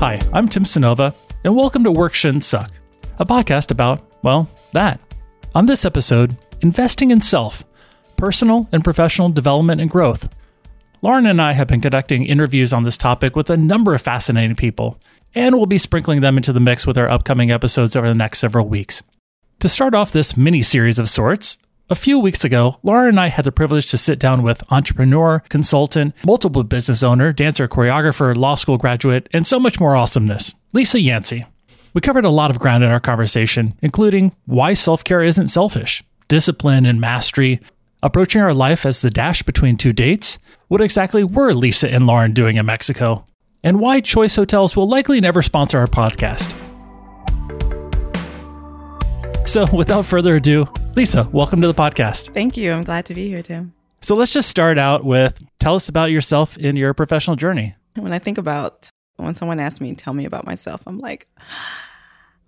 Hi, I'm Tim Sonova, and welcome to Work Shouldn't Suck, a podcast about, well, that. On this episode, investing in self, personal and professional development and growth. Lauren and I have been conducting interviews on this topic with a number of fascinating people, and we'll be sprinkling them into the mix with our upcoming episodes over the next several weeks. To start off this mini series of sorts, a few weeks ago, Laura and I had the privilege to sit down with entrepreneur, consultant, multiple business owner, dancer, choreographer, law school graduate, and so much more awesomeness, Lisa Yancey. We covered a lot of ground in our conversation, including why self care isn't selfish, discipline and mastery, approaching our life as the dash between two dates, what exactly were Lisa and Lauren doing in Mexico, and why Choice Hotels will likely never sponsor our podcast. So, without further ado, Lisa, welcome to the podcast. Thank you. I'm glad to be here, Tim. So, let's just start out with tell us about yourself in your professional journey. When I think about when someone asks me, tell me about myself, I'm like, ah,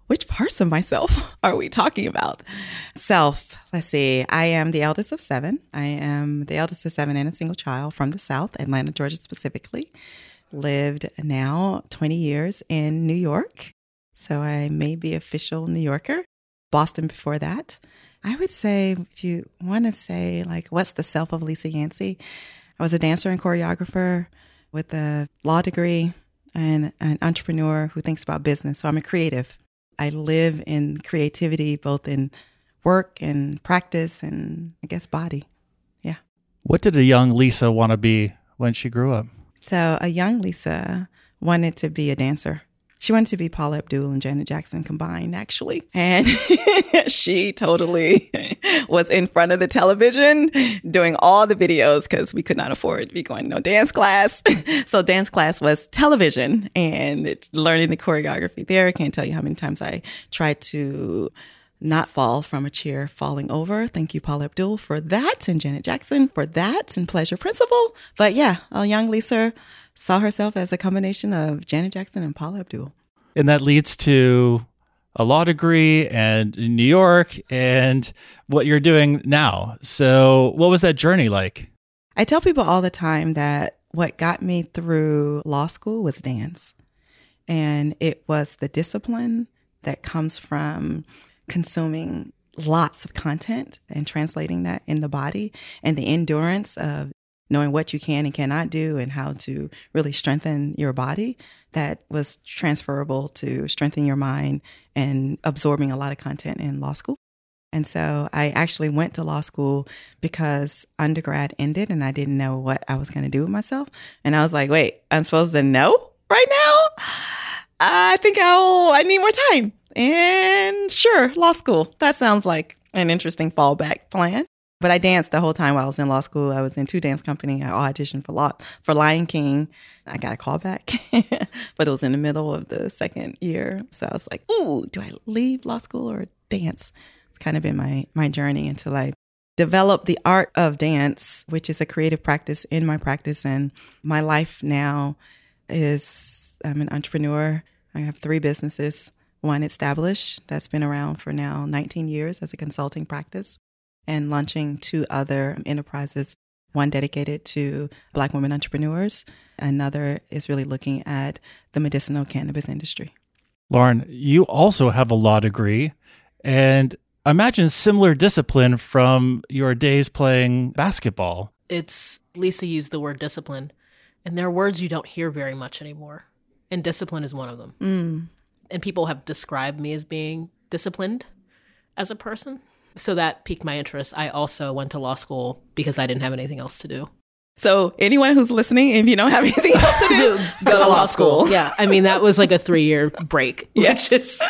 which parts of myself are we talking about? Self, let's see. I am the eldest of seven. I am the eldest of seven and a single child from the South, Atlanta, Georgia specifically. Lived now 20 years in New York. So I may be official New Yorker. Boston before that. I would say, if you want to say, like, what's the self of Lisa Yancey? I was a dancer and choreographer with a law degree and an entrepreneur who thinks about business. So I'm a creative. I live in creativity, both in work and practice and I guess body. Yeah. What did a young Lisa want to be when she grew up? So a young Lisa wanted to be a dancer. She wanted to be Paula Abdul and Janet Jackson combined, actually. And she totally was in front of the television doing all the videos because we could not afford to be going to no dance class. so dance class was television and learning the choreography there. I can't tell you how many times I tried to not fall from a chair falling over. Thank you, Paula Abdul, for that, and Janet Jackson for that, and Pleasure Principle. But yeah, a young Lisa saw herself as a combination of Janet Jackson and Paula Abdul. And that leads to a law degree and New York and what you're doing now. So, what was that journey like? I tell people all the time that what got me through law school was dance. And it was the discipline that comes from consuming lots of content and translating that in the body and the endurance of knowing what you can and cannot do and how to really strengthen your body that was transferable to strengthen your mind and absorbing a lot of content in law school. And so I actually went to law school because undergrad ended and I didn't know what I was going to do with myself. And I was like, wait, I'm supposed to know right now? I think I'll, I need more time. And sure, law school. That sounds like an interesting fallback plan. But I danced the whole time while I was in law school. I was in two dance company. I auditioned for law for Lion King. I got a call back, but it was in the middle of the second year. So I was like, "Ooh, do I leave law school or dance?" It's kind of been my my journey until I developed the art of dance, which is a creative practice in my practice. And my life now is I'm an entrepreneur. I have three businesses. One established that's been around for now 19 years as a consulting practice and launching two other enterprises one dedicated to Black women entrepreneurs, another is really looking at the medicinal cannabis industry. Lauren, you also have a law degree, and imagine similar discipline from your days playing basketball. It's Lisa used the word discipline, and there are words you don't hear very much anymore, and discipline is one of them. Mm. And people have described me as being disciplined as a person. So that piqued my interest. I also went to law school because I didn't have anything else to do. So anyone who's listening, if you don't have anything else to do, go, to law school. Yeah, I mean that was like a three year break. yes. Is,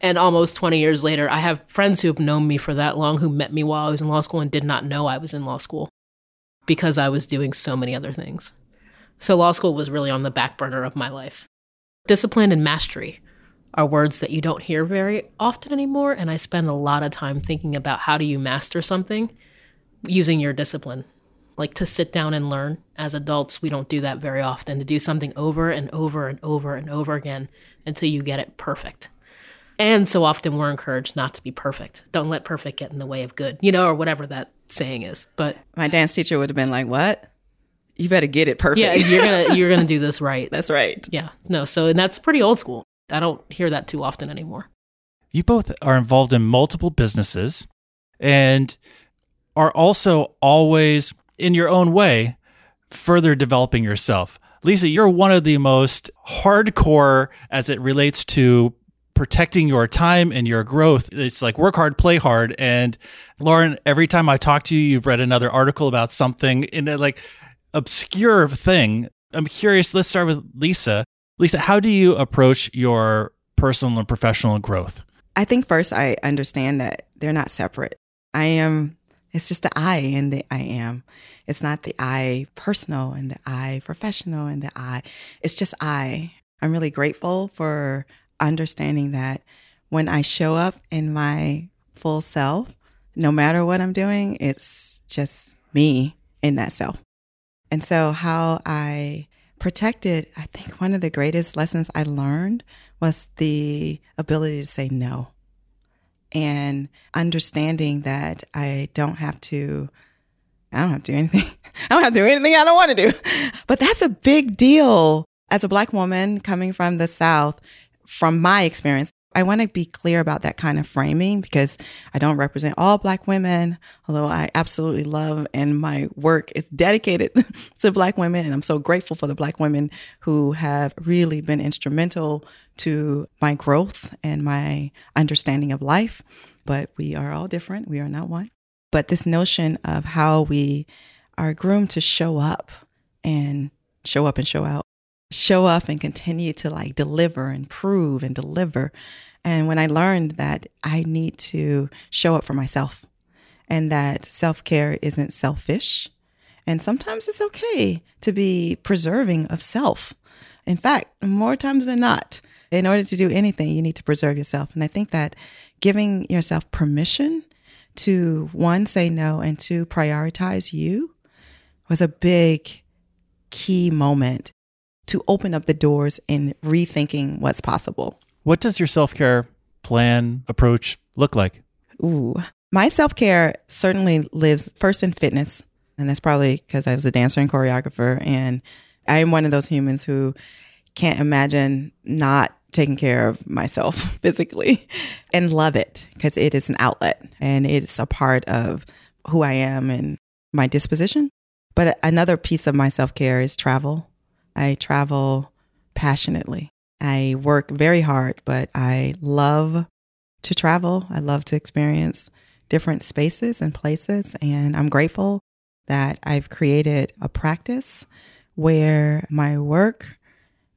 and almost twenty years later, I have friends who've known me for that long who met me while I was in law school and did not know I was in law school because I was doing so many other things. So law school was really on the back burner of my life. Discipline and mastery are words that you don't hear very often anymore. And I spend a lot of time thinking about how do you master something using your discipline. Like to sit down and learn. As adults, we don't do that very often. To do something over and over and over and over again until you get it perfect. And so often we're encouraged not to be perfect. Don't let perfect get in the way of good, you know, or whatever that saying is. But my dance teacher would have been like, What? you better get it perfect. Yeah, you're gonna you're gonna do this right. That's right. Yeah, no. So and that's pretty old school. I don't hear that too often anymore. You both are involved in multiple businesses and are also always, in your own way, further developing yourself. Lisa, you're one of the most hardcore as it relates to protecting your time and your growth. It's like work hard, play hard. And Lauren, every time I talk to you, you've read another article about something in a like obscure thing. I'm curious. Let's start with Lisa. Lisa, how do you approach your personal and professional growth? I think first I understand that they're not separate. I am, it's just the I and the I am. It's not the I personal and the I professional and the I. It's just I. I'm really grateful for understanding that when I show up in my full self, no matter what I'm doing, it's just me in that self. And so, how I protected, I think one of the greatest lessons I learned was the ability to say no and understanding that I don't have to. I don't have to do anything. I don't have to do anything I don't want to do. But that's a big deal as a Black woman coming from the South, from my experience. I want to be clear about that kind of framing because I don't represent all Black women, although I absolutely love and my work is dedicated to Black women. And I'm so grateful for the Black women who have really been instrumental to my growth and my understanding of life. But we are all different, we are not one. But this notion of how we are groomed to show up and show up and show out show up and continue to like deliver and prove and deliver. And when I learned that I need to show up for myself and that self care isn't selfish, and sometimes it's okay to be preserving of self. In fact, more times than not, in order to do anything, you need to preserve yourself. And I think that giving yourself permission to one, say no, and two, prioritize you was a big key moment to open up the doors in rethinking what's possible. What does your self care plan approach look like? Ooh, my self care certainly lives first in fitness. And that's probably because I was a dancer and choreographer. And I am one of those humans who can't imagine not taking care of myself physically and love it because it is an outlet and it's a part of who I am and my disposition. But another piece of my self care is travel. I travel passionately. I work very hard, but I love to travel. I love to experience different spaces and places. And I'm grateful that I've created a practice where my work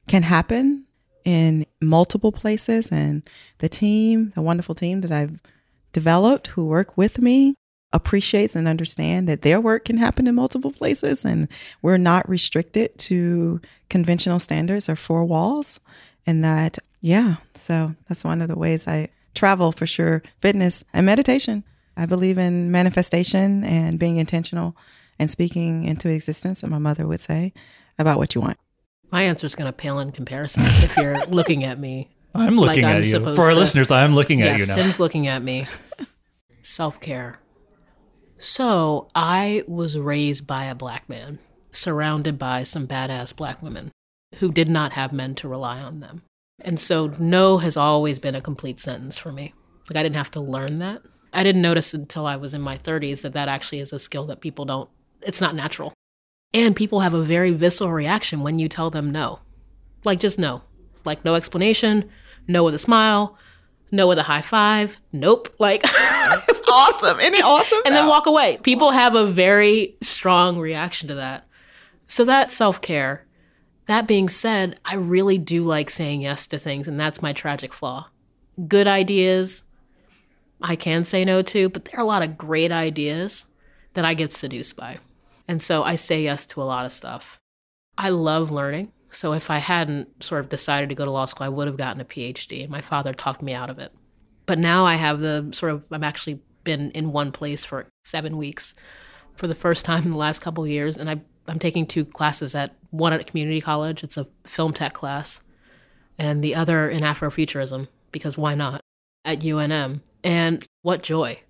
can happen in multiple places. And the team, the wonderful team that I've developed who work with me, appreciates and understand that their work can happen in multiple places and we're not restricted to conventional standards or four walls and that yeah so that's one of the ways i travel for sure fitness and meditation i believe in manifestation and being intentional and speaking into existence that my mother would say about what you want my answer is going to pale in comparison if you're looking at me i'm looking like at I'm you for our to. listeners i'm looking at yes, you now Tim's looking at me. Self care. So I was raised by a black man, surrounded by some badass black women who did not have men to rely on them. And so no has always been a complete sentence for me. Like I didn't have to learn that. I didn't notice until I was in my 30s that that actually is a skill that people don't, it's not natural. And people have a very visceral reaction when you tell them no. Like just no. Like no explanation, no with a smile, no with a high five, nope. Like it's awesome isn't it awesome and then walk away. People have a very strong reaction to that. So that self care. That being said, I really do like saying yes to things, and that's my tragic flaw. Good ideas, I can say no to, but there are a lot of great ideas that I get seduced by. And so I say yes to a lot of stuff. I love learning. So if I hadn't sort of decided to go to law school, I would have gotten a PhD. My father talked me out of it. But now I have the sort of, I'm actually been in one place for seven weeks for the first time in the last couple years. And I, I'm taking two classes at one at community college. It's a film tech class, and the other in Afrofuturism, because why not, at UNM. And what joy.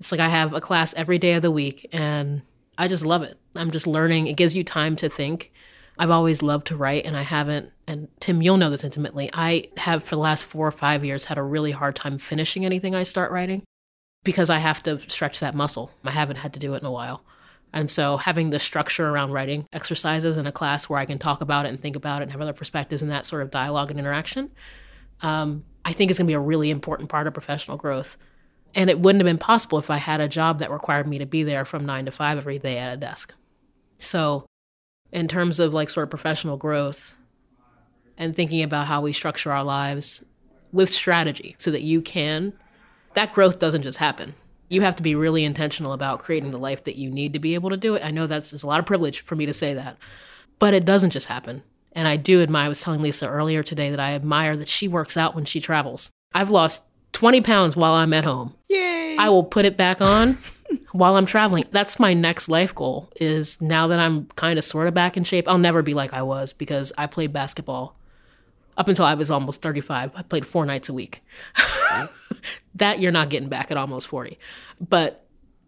It's like I have a class every day of the week, and I just love it. I'm just learning. It gives you time to think. I've always loved to write, and I haven't. And Tim, you'll know this intimately. I have for the last four or five years had a really hard time finishing anything I start writing because I have to stretch that muscle. I haven't had to do it in a while. And so having the structure around writing exercises in a class where I can talk about it and think about it and have other perspectives and that sort of dialogue and interaction, um, I think is going to be a really important part of professional growth. And it wouldn't have been possible if I had a job that required me to be there from nine to five every day at a desk. So, in terms of like sort of professional growth and thinking about how we structure our lives with strategy so that you can, that growth doesn't just happen you have to be really intentional about creating the life that you need to be able to do it. I know that's there's a lot of privilege for me to say that, but it doesn't just happen. And I do admire, I was telling Lisa earlier today that I admire that she works out when she travels. I've lost 20 pounds while I'm at home. Yay. I will put it back on while I'm traveling. That's my next life goal is now that I'm kind of sort of back in shape. I'll never be like I was because I played basketball up until I was almost 35. I played four nights a week. that you're not getting back at almost 40. But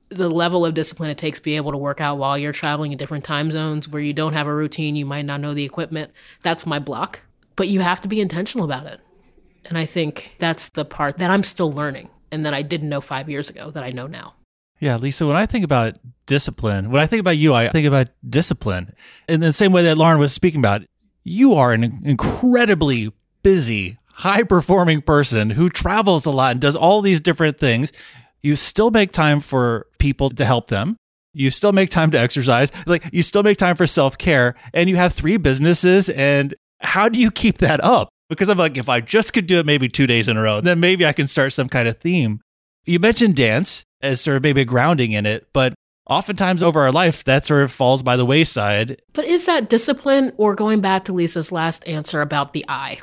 the level of discipline it takes to be able to work out while you're traveling in different time zones where you don't have a routine, you might not know the equipment. That's my block. But you have to be intentional about it. And I think that's the part that I'm still learning and that I didn't know five years ago that I know now. Yeah, Lisa, when I think about discipline, when I think about you, I think about discipline in the same way that Lauren was speaking about. You are an incredibly busy, high performing person who travels a lot and does all these different things, you still make time for people to help them. You still make time to exercise. Like you still make time for self care and you have three businesses. And how do you keep that up? Because I'm like, if I just could do it maybe two days in a row, then maybe I can start some kind of theme. You mentioned dance as sort of maybe a grounding in it, but oftentimes over our life, that sort of falls by the wayside. But is that discipline or going back to Lisa's last answer about the I?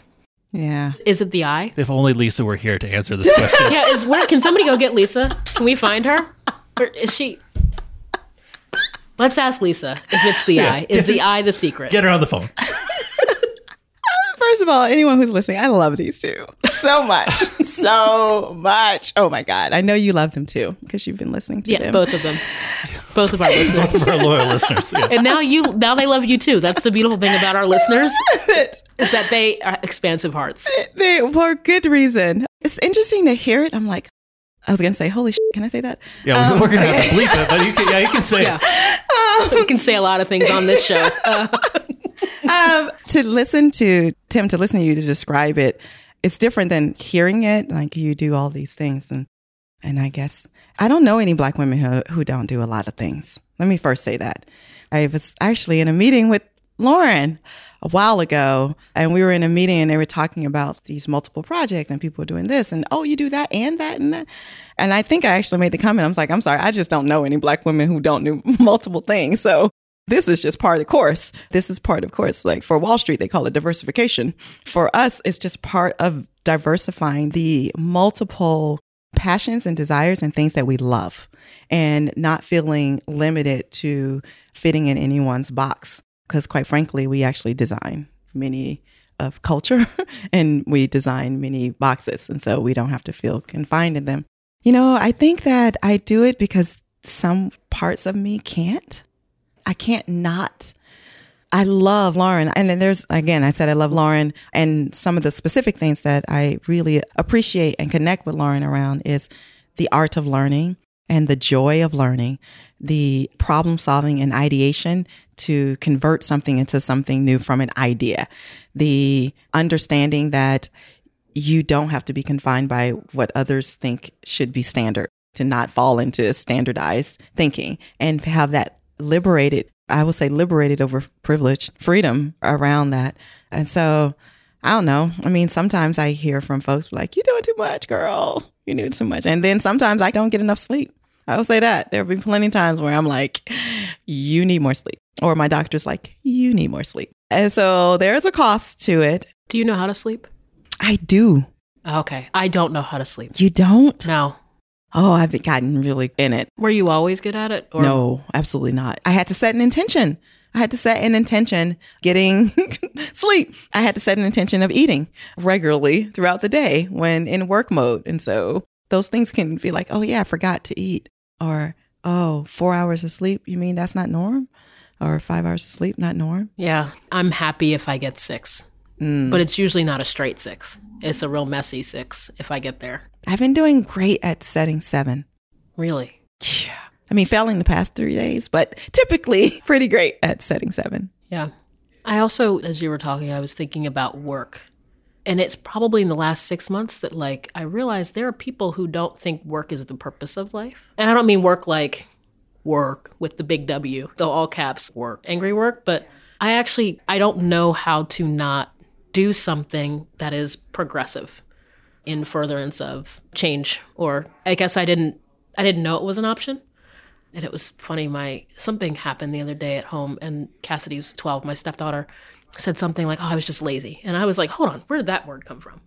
Yeah. Is it the I? If only Lisa were here to answer this question. yeah, is where can somebody go get Lisa? Can we find her? Or is she Let's ask Lisa if it's the yeah. I. Is the I the secret? Get her on the phone. First of all, anyone who's listening, I love these two so much. so much. Oh my God. I know you love them too because you've been listening to yeah, them. both of them. Both of our listeners. both of our loyal listeners. Yeah. And now you now they love you too. That's the beautiful thing about our listeners is that they are expansive hearts. They for good reason. It's interesting to hear it. I'm like, I was gonna say, "Holy shit!" Can I say that? Yeah, um, we're gonna okay. have to bleep it, but you can. Yeah, you can say. Yeah. Um, you can say a lot of things on this show. Uh, um, to listen to Tim, to listen to you to describe it, it's different than hearing it. Like you do all these things, and and I guess I don't know any black women who who don't do a lot of things. Let me first say that. I was actually in a meeting with Lauren a while ago, and we were in a meeting and they were talking about these multiple projects and people doing this and oh, you do that and that and that. And I think I actually made the comment. I was like, I'm sorry, I just don't know any black women who don't do multiple things. So this is just part of the course. This is part of course. Like for Wall Street, they call it diversification. For us, it's just part of diversifying the multiple passions and desires and things that we love and not feeling limited to fitting in anyone's box. Because quite frankly, we actually design many of culture and we design many boxes. And so we don't have to feel confined in them. You know, I think that I do it because some parts of me can't. I can't not. I love Lauren. And there's, again, I said I love Lauren. And some of the specific things that I really appreciate and connect with Lauren around is the art of learning and the joy of learning, the problem solving and ideation to convert something into something new from an idea, the understanding that you don't have to be confined by what others think should be standard, to not fall into standardized thinking and have that liberated, I would say liberated over privilege, freedom around that. And so I don't know. I mean, sometimes I hear from folks like, you're doing too much, girl. You do too much. And then sometimes I don't get enough sleep. I will say that. There have been plenty of times where I'm like, you need more sleep. Or my doctor's like, you need more sleep. And so there's a cost to it. Do you know how to sleep? I do. Okay. I don't know how to sleep. You don't? No. Oh, I've gotten really in it. Were you always good at it? Or? No, absolutely not. I had to set an intention. I had to set an intention getting sleep. I had to set an intention of eating regularly throughout the day when in work mode. And so those things can be like, oh, yeah, I forgot to eat or oh, four hours of sleep, you mean that's not norm? Or five hours of sleep, not norm? Yeah, I'm happy if I get six, mm. but it's usually not a straight six. It's a real messy six if I get there. I've been doing great at setting seven. Really? Yeah. I mean, failing the past three days, but typically pretty great at setting seven. Yeah. I also, as you were talking, I was thinking about work. And it's probably in the last six months that, like, I realized there are people who don't think work is the purpose of life. And I don't mean work like work with the big W, the all caps work, angry work, but I actually, I don't know how to not do something that is progressive in furtherance of change. Or I guess I didn't, I didn't know it was an option. And it was funny. My something happened the other day at home, and Cassidy was twelve. My stepdaughter said something like, "Oh, I was just lazy," and I was like, "Hold on, where did that word come from?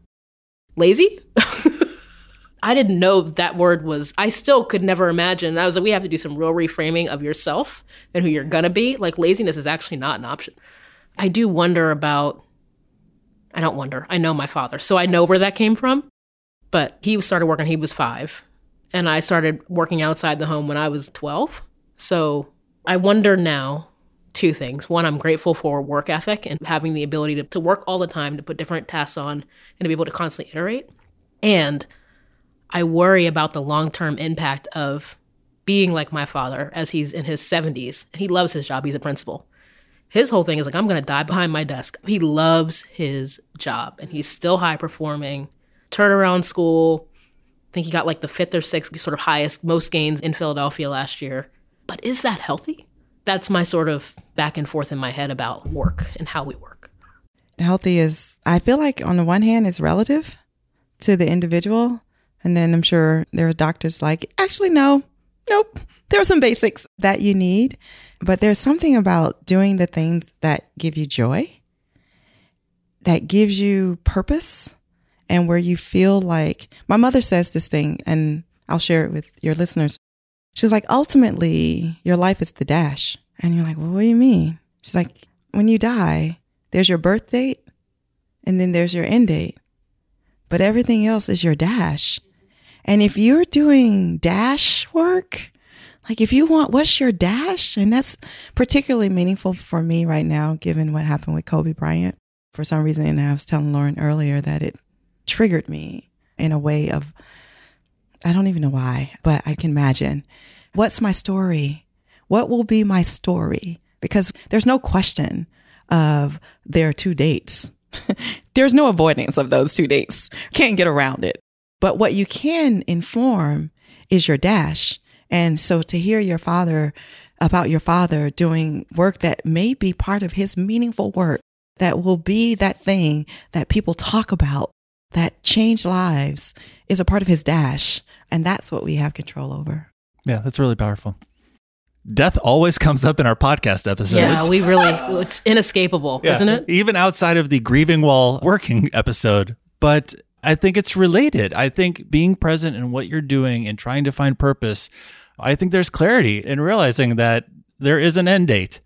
Lazy?" I didn't know that word was. I still could never imagine. I was like, we have to do some real reframing of yourself and who you're gonna be. Like laziness is actually not an option. I do wonder about. I don't wonder. I know my father, so I know where that came from. But he started working. He was five and I started working outside the home when I was 12. So I wonder now two things. One, I'm grateful for work ethic and having the ability to, to work all the time, to put different tasks on, and to be able to constantly iterate. And I worry about the long term impact of being like my father as he's in his 70s. And he loves his job, he's a principal. His whole thing is like, I'm going to die behind my desk. He loves his job and he's still high performing, turnaround school, I think he got like the fifth or sixth sort of highest, most gains in Philadelphia last year. But is that healthy? That's my sort of back and forth in my head about work and how we work. Healthy is, I feel like on the one hand, is relative to the individual. And then I'm sure there are doctors like, actually, no, nope. There are some basics that you need. But there's something about doing the things that give you joy, that gives you purpose and where you feel like my mother says this thing, and I'll share it with your listeners. She's like, ultimately, your life is the dash. And you're like, well, what do you mean? She's like, when you die, there's your birth date, and then there's your end date. But everything else is your dash. And if you're doing dash work, like if you want, what's your dash? And that's particularly meaningful for me right now, given what happened with Kobe Bryant. For some reason, and I was telling Lauren earlier that it triggered me in a way of I don't even know why, but I can imagine. What's my story? What will be my story? Because there's no question of there are two dates. there's no avoidance of those two dates. Can't get around it. But what you can inform is your dash. And so to hear your father about your father doing work that may be part of his meaningful work, that will be that thing that people talk about that changed lives is a part of his dash. And that's what we have control over. Yeah, that's really powerful. Death always comes up in our podcast episodes. Yeah, we really, it's inescapable, Yeah, isn't it? Even outside of the grieving while working episode. But I think it's related. I think being present in what you're doing and trying to find purpose, I think there's clarity in realizing that there is an end date.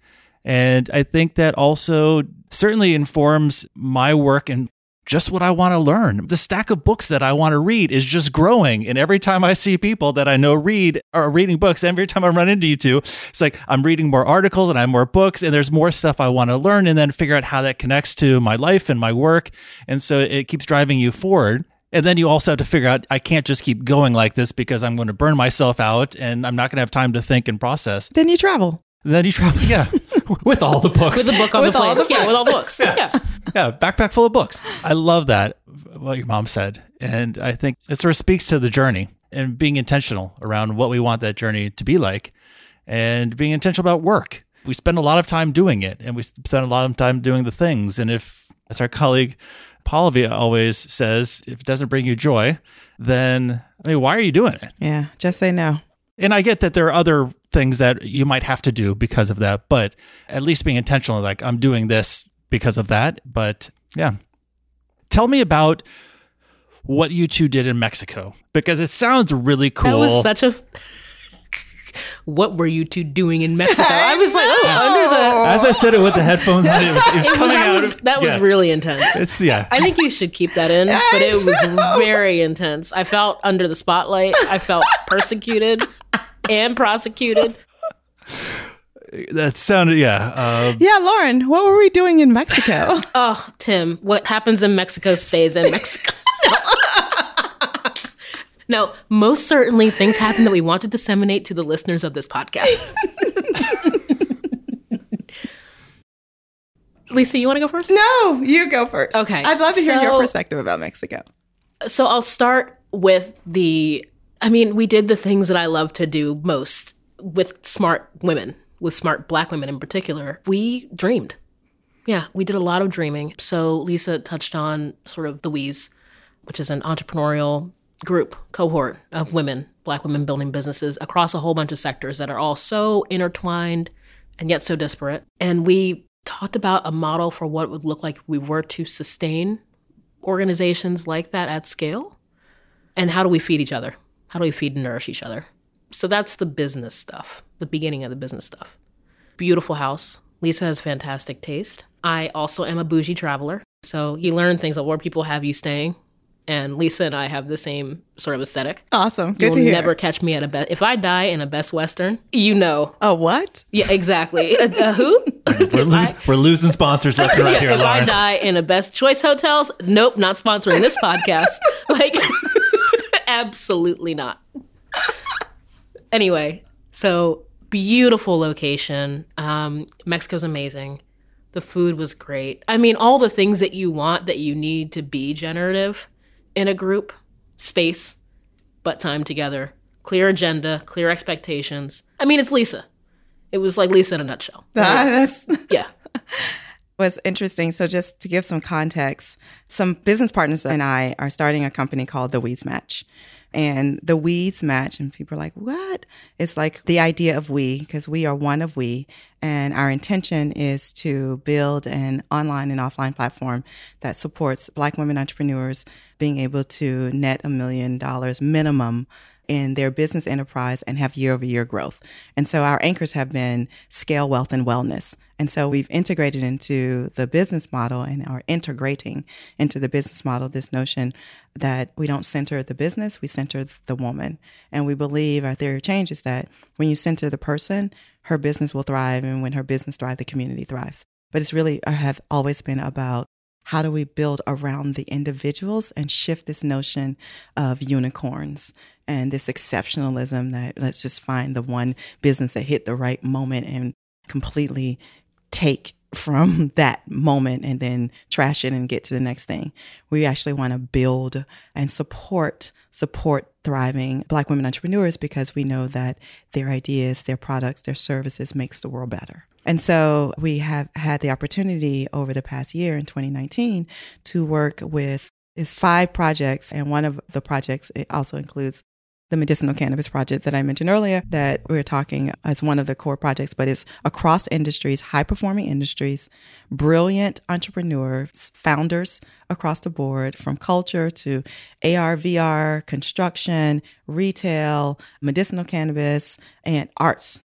And I think that also certainly informs my work and just what I want to learn. The stack of books that I want to read is just growing. And every time I see people that I know read are reading books, every time I run into you two, it's like I'm reading more articles and I have more books and there's more stuff I want to learn and then figure out how that connects to my life and my work. And so it keeps driving you forward. And then you also have to figure out I can't just keep going like this because I'm going to burn myself out and I'm not going to have time to think and process. Then you travel. And then you travel, yeah, with all the books. With the book on With the all plane. the yeah, with all the books. Yeah. yeah, backpack full of books. I love that what your mom said, and I think it sort of speaks to the journey and being intentional around what we want that journey to be like, and being intentional about work. We spend a lot of time doing it, and we spend a lot of time doing the things. And if, as our colleague Pallavi always says, if it doesn't bring you joy, then I mean, why are you doing it? Yeah, just say no. And I get that there are other things that you might have to do because of that, but at least being intentional, like I'm doing this because of that. But yeah. Tell me about what you two did in Mexico because it sounds really cool. That was such a. what were you two doing in Mexico? I was like, oh, under the. As I said it with the headphones on, it was, it was coming that out. was, of- that was really intense. It's yeah. I think you should keep that in, but it was very intense. I felt under the spotlight. I felt persecuted. and prosecuted. That sounded yeah. Uh, Yeah, Lauren, what were we doing in Mexico? Oh, Tim, what happens in Mexico stays in Mexico. no, most certainly things happen that we want to disseminate to the listeners of this podcast. Lisa, you want to go first? no, you go first. Okay, I'd love to hear your perspective about Mexico. So I'll start with the I mean, we did the things that I love to do most with smart women, with smart black women in particular. We dreamed. Yeah, we did a lot of dreaming. So Lisa touched on sort of the We's, which is an entrepreneurial group, cohort of women, black women building businesses across a whole bunch of sectors that are all so intertwined and yet so disparate. And we talked about a model for what it would look like if we were to sustain organizations like that at scale? And how do we feed each other? How do we feed and nourish each other? So that's the business stuff, the beginning of the business stuff. Beautiful house. Lisa has fantastic taste. I also am a bougie traveler. So you learn things about where people have you staying. And Lisa and I have the same sort of aesthetic. Awesome. Good You'll to hear. never catch me at a best. If I die in a Best Western, you know. Oh, what? Yeah, exactly. uh, uh, who? we're, lose, we're losing sponsors left and right here, if I die in a best choice hotels, nope, not sponsoring this podcast. like, absolutely not. Anyway, so beautiful location. Um, Mexico's amazing. The food was great. I mean, all the things that you want that you need to be generative in a group space, but time together. Clear agenda, clear expectations. I mean, it's Lisa. It was like Lisa in a nutshell. Ah, that's Yeah. was interesting. So, just to give some context, some business partners and I are starting a company called The Weeds Match. And the Weeds Match, and people are like, what? It's like the idea of we, because we are one of we. And our intention is to build an online and offline platform that supports Black women entrepreneurs being able to net a million dollars minimum in their business enterprise and have year over year growth. And so our anchors have been scale, wealth, and wellness. And so we've integrated into the business model and are integrating into the business model this notion that we don't center the business, we center the woman. And we believe our theory of change is that when you center the person, her business will thrive. And when her business thrives, the community thrives. But it's really, I have always been about how do we build around the individuals and shift this notion of unicorns and this exceptionalism that let's just find the one business that hit the right moment and completely take from that moment and then trash it and get to the next thing. We actually want to build and support support thriving black women entrepreneurs because we know that their ideas, their products, their services makes the world better. And so we have had the opportunity over the past year in 2019 to work with is five projects and one of the projects it also includes the medicinal cannabis project that I mentioned earlier that we are talking as one of the core projects, but it's across industries, high performing industries, brilliant entrepreneurs, founders across the board from culture to AR, VR, construction, retail, medicinal cannabis, and arts.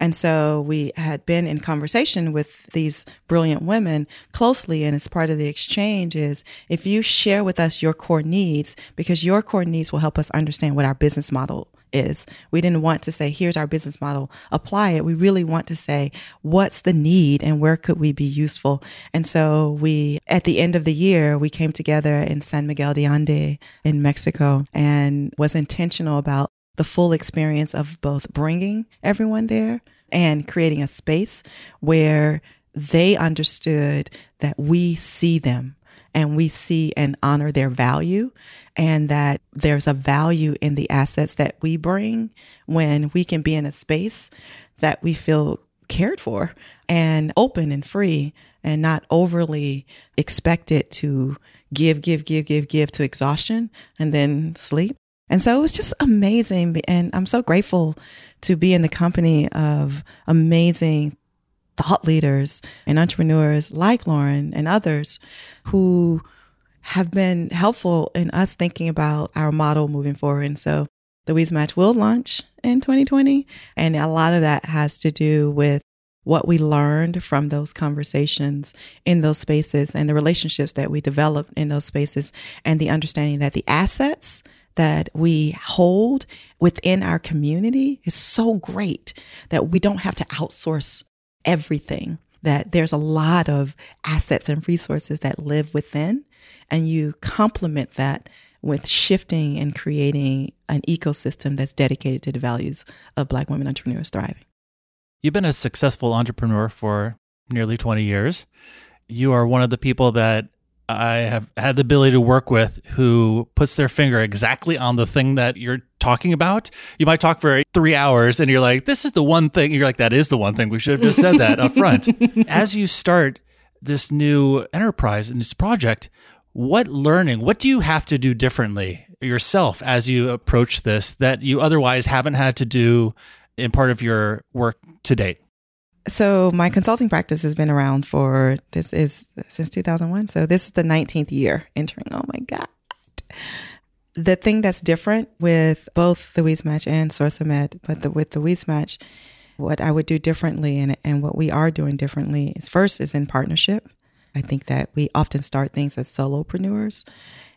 And so we had been in conversation with these brilliant women closely. And as part of the exchange is if you share with us your core needs, because your core needs will help us understand what our business model is. We didn't want to say, here's our business model, apply it. We really want to say, what's the need and where could we be useful? And so we, at the end of the year, we came together in San Miguel de Allende in Mexico and was intentional about the full experience of both bringing everyone there and creating a space where they understood that we see them and we see and honor their value and that there's a value in the assets that we bring when we can be in a space that we feel cared for and open and free and not overly expected to give, give, give, give, give to exhaustion and then sleep. And so it was just amazing. And I'm so grateful to be in the company of amazing thought leaders and entrepreneurs like Lauren and others who have been helpful in us thinking about our model moving forward. And so the Weeds Match will launch in 2020. And a lot of that has to do with what we learned from those conversations in those spaces and the relationships that we developed in those spaces and the understanding that the assets that we hold within our community is so great that we don't have to outsource everything, that there's a lot of assets and resources that live within, and you complement that with shifting and creating an ecosystem that's dedicated to the values of Black women entrepreneurs thriving. You've been a successful entrepreneur for nearly 20 years. You are one of the people that I have had the ability to work with who puts their finger exactly on the thing that you're talking about. You might talk for three hours and you're like, this is the one thing. You're like, that is the one thing. We should have just said that up front. As you start this new enterprise and this project, what learning, what do you have to do differently yourself as you approach this that you otherwise haven't had to do in part of your work to date? So my consulting practice has been around for this is since 2001. So this is the 19th year entering. Oh my God. The thing that's different with both the WeezMatch and source SourceMed, but the, with the WeezMatch, what I would do differently and, and what we are doing differently is first is in partnership. I think that we often start things as solopreneurs.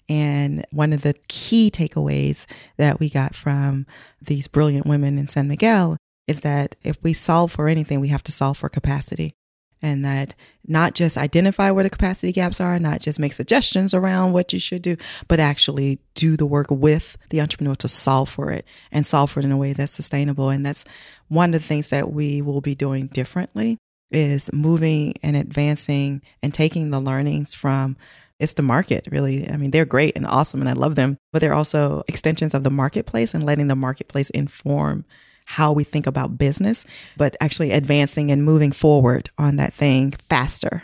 And one of the key takeaways that we got from these brilliant women in San Miguel is that if we solve for anything, we have to solve for capacity. And that not just identify where the capacity gaps are, not just make suggestions around what you should do, but actually do the work with the entrepreneur to solve for it and solve for it in a way that's sustainable. And that's one of the things that we will be doing differently is moving and advancing and taking the learnings from it's the market really i mean they're great and awesome and i love them but they're also extensions of the marketplace and letting the marketplace inform how we think about business, but actually advancing and moving forward on that thing faster.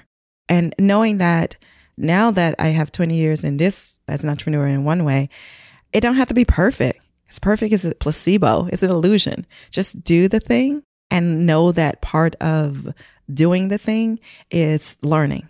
And knowing that now that I have 20 years in this as an entrepreneur in one way, it don't have to be perfect. It's perfect is a placebo, it's an illusion. Just do the thing and know that part of doing the thing is learning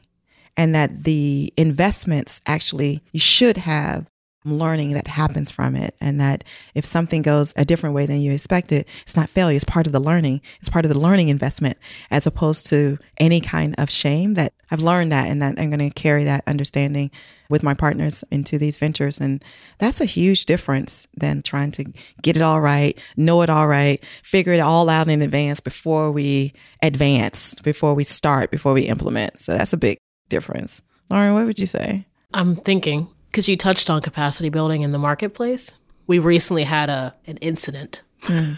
and that the investments actually you should have learning that happens from it. And that if something goes a different way than you expected, it's not failure. It's part of the learning. It's part of the learning investment as opposed to any kind of shame that I've learned that and that I'm going to carry that understanding with my partners into these ventures. And that's a huge difference than trying to get it all right, know it all right, figure it all out in advance before we advance, before we start, before we implement. So that's a big difference. Lauren, what would you say? I'm thinking because you touched on capacity building in the marketplace. We recently had a an incident mm.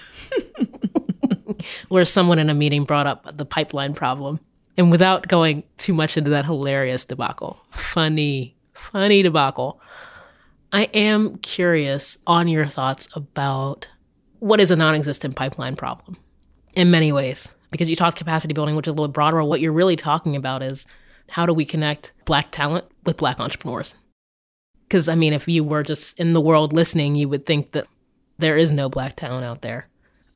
where someone in a meeting brought up the pipeline problem. And without going too much into that hilarious debacle, funny, funny debacle, I am curious on your thoughts about what is a non existent pipeline problem in many ways. Because you talked capacity building, which is a little broader. What you're really talking about is how do we connect Black talent with Black entrepreneurs? Because, I mean, if you were just in the world listening, you would think that there is no black talent out there.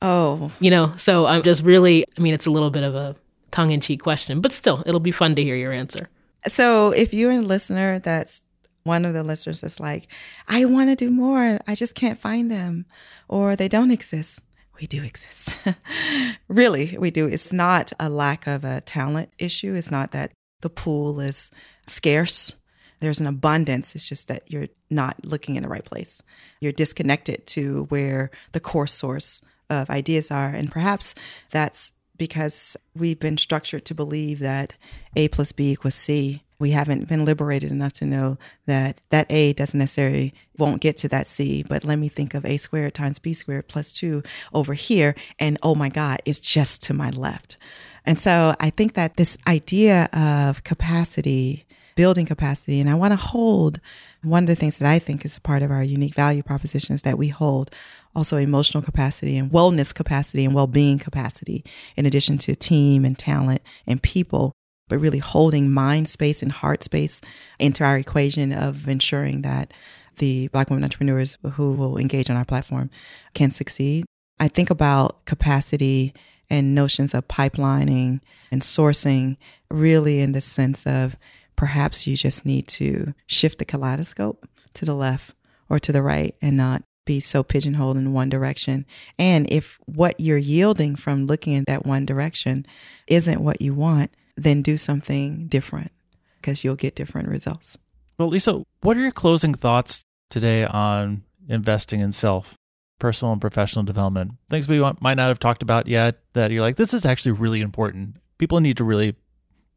Oh. You know, so I'm just really, I mean, it's a little bit of a tongue in cheek question, but still, it'll be fun to hear your answer. So if you're a listener that's one of the listeners that's like, I want to do more, I just can't find them, or they don't exist. We do exist. really, we do. It's not a lack of a talent issue. It's not that the pool is scarce there's an abundance. It's just that you're not looking in the right place. You're disconnected to where the core source of ideas are. And perhaps that's because we've been structured to believe that A plus B equals C. We haven't been liberated enough to know that that A doesn't necessarily won't get to that C, but let me think of A squared times B squared plus two over here. And oh my God, it's just to my left. And so I think that this idea of capacity building capacity. And I want to hold one of the things that I think is a part of our unique value propositions that we hold also emotional capacity and wellness capacity and well being capacity, in addition to team and talent and people, but really holding mind space and heart space into our equation of ensuring that the Black women entrepreneurs who will engage on our platform can succeed. I think about capacity and notions of pipelining and sourcing really in the sense of perhaps you just need to shift the kaleidoscope to the left or to the right and not be so pigeonholed in one direction. And if what you're yielding from looking in that one direction isn't what you want, then do something different because you'll get different results. Well, Lisa, what are your closing thoughts today on investing in self, personal and professional development? Things we might not have talked about yet that you're like, this is actually really important. People need to really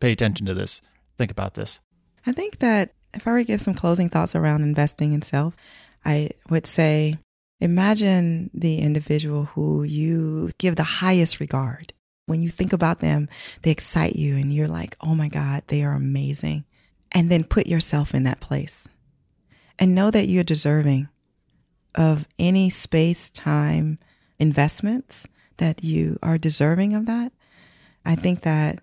pay attention to this. Think about this. I think that if I were to give some closing thoughts around investing in self, I would say imagine the individual who you give the highest regard. When you think about them, they excite you and you're like, oh my God, they are amazing. And then put yourself in that place and know that you're deserving of any space time investments that you are deserving of that. I think that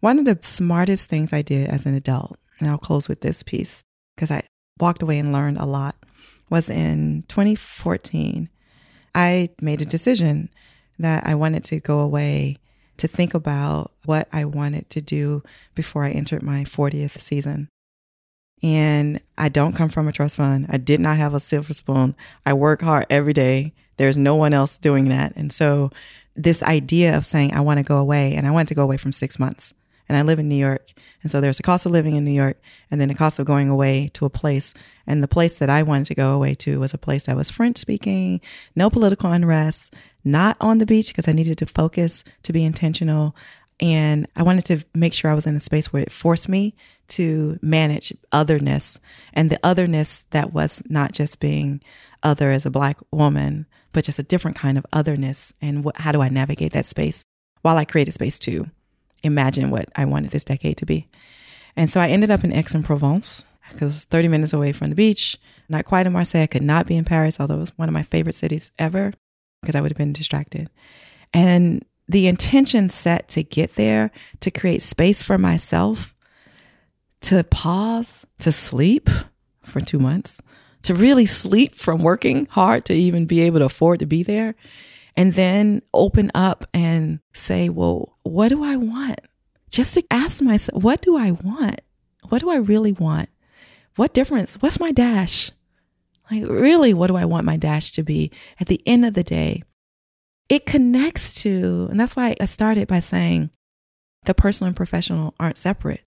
one of the smartest things I did as an adult, and I'll close with this piece because I walked away and learned a lot, was in 2014. I made a decision that I wanted to go away to think about what I wanted to do before I entered my 40th season. And I don't come from a trust fund. I did not have a silver spoon. I work hard every day. There's no one else doing that. And so, this idea of saying, I want to go away, and I wanted to go away from six months. And I live in New York. And so, there's a cost of living in New York, and then the cost of going away to a place. And the place that I wanted to go away to was a place that was French speaking, no political unrest, not on the beach because I needed to focus, to be intentional. And I wanted to make sure I was in a space where it forced me to manage otherness and the otherness that was not just being other as a black woman, but just a different kind of otherness. And what, how do I navigate that space while I create a space to imagine what I wanted this decade to be? And so I ended up in Aix-en-Provence because 30 minutes away from the beach, not quite in Marseille. I could not be in Paris, although it was one of my favorite cities ever because I would have been distracted. And the intention set to get there, to create space for myself, to pause, to sleep for two months, to really sleep from working hard to even be able to afford to be there. And then open up and say, well, what do I want? Just to ask myself, what do I want? What do I really want? What difference? What's my dash? Like, really, what do I want my dash to be at the end of the day? it connects to, and that's why I started by saying the personal and professional aren't separate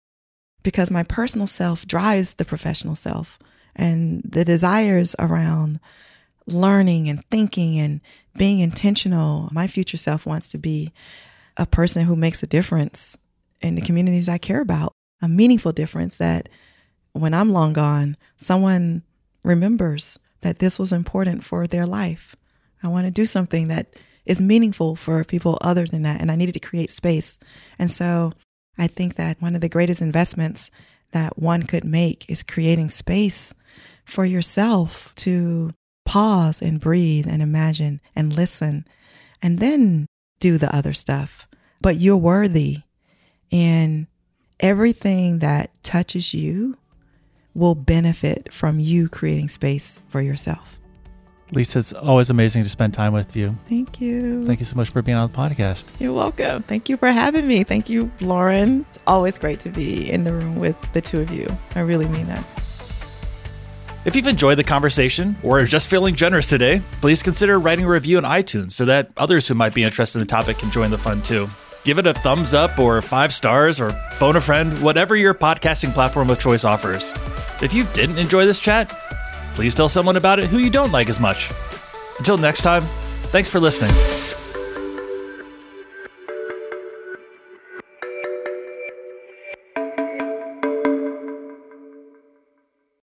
because my personal self drives the professional self and the desires around learning and thinking and being intentional. My future self wants to be a person who makes a difference in the communities I care about, a meaningful difference that when I'm long gone, someone remembers that this was important for their life. I want to do something that is meaningful for people other than that. And I needed to create space. And so I think that one of the greatest investments that one could make is creating space for yourself to pause and breathe and imagine and listen and then do the other stuff. But you're worthy. And everything that touches you will benefit from you creating space for yourself. Lisa, it's always amazing to spend time with you. Thank you. Thank you so much for being on the podcast. You're welcome. Thank you for having me. Thank you, Lauren. It's always great to be in the room with the two of you. I really mean that. If you've enjoyed the conversation or are just feeling generous today, please consider writing a review on iTunes so that others who might be interested in the topic can join the fun too. Give it a thumbs up or five stars or phone a friend, whatever your podcasting platform of choice offers. If you didn't enjoy this chat, please tell someone about it who you don't like as much. Until next time, thanks for listening.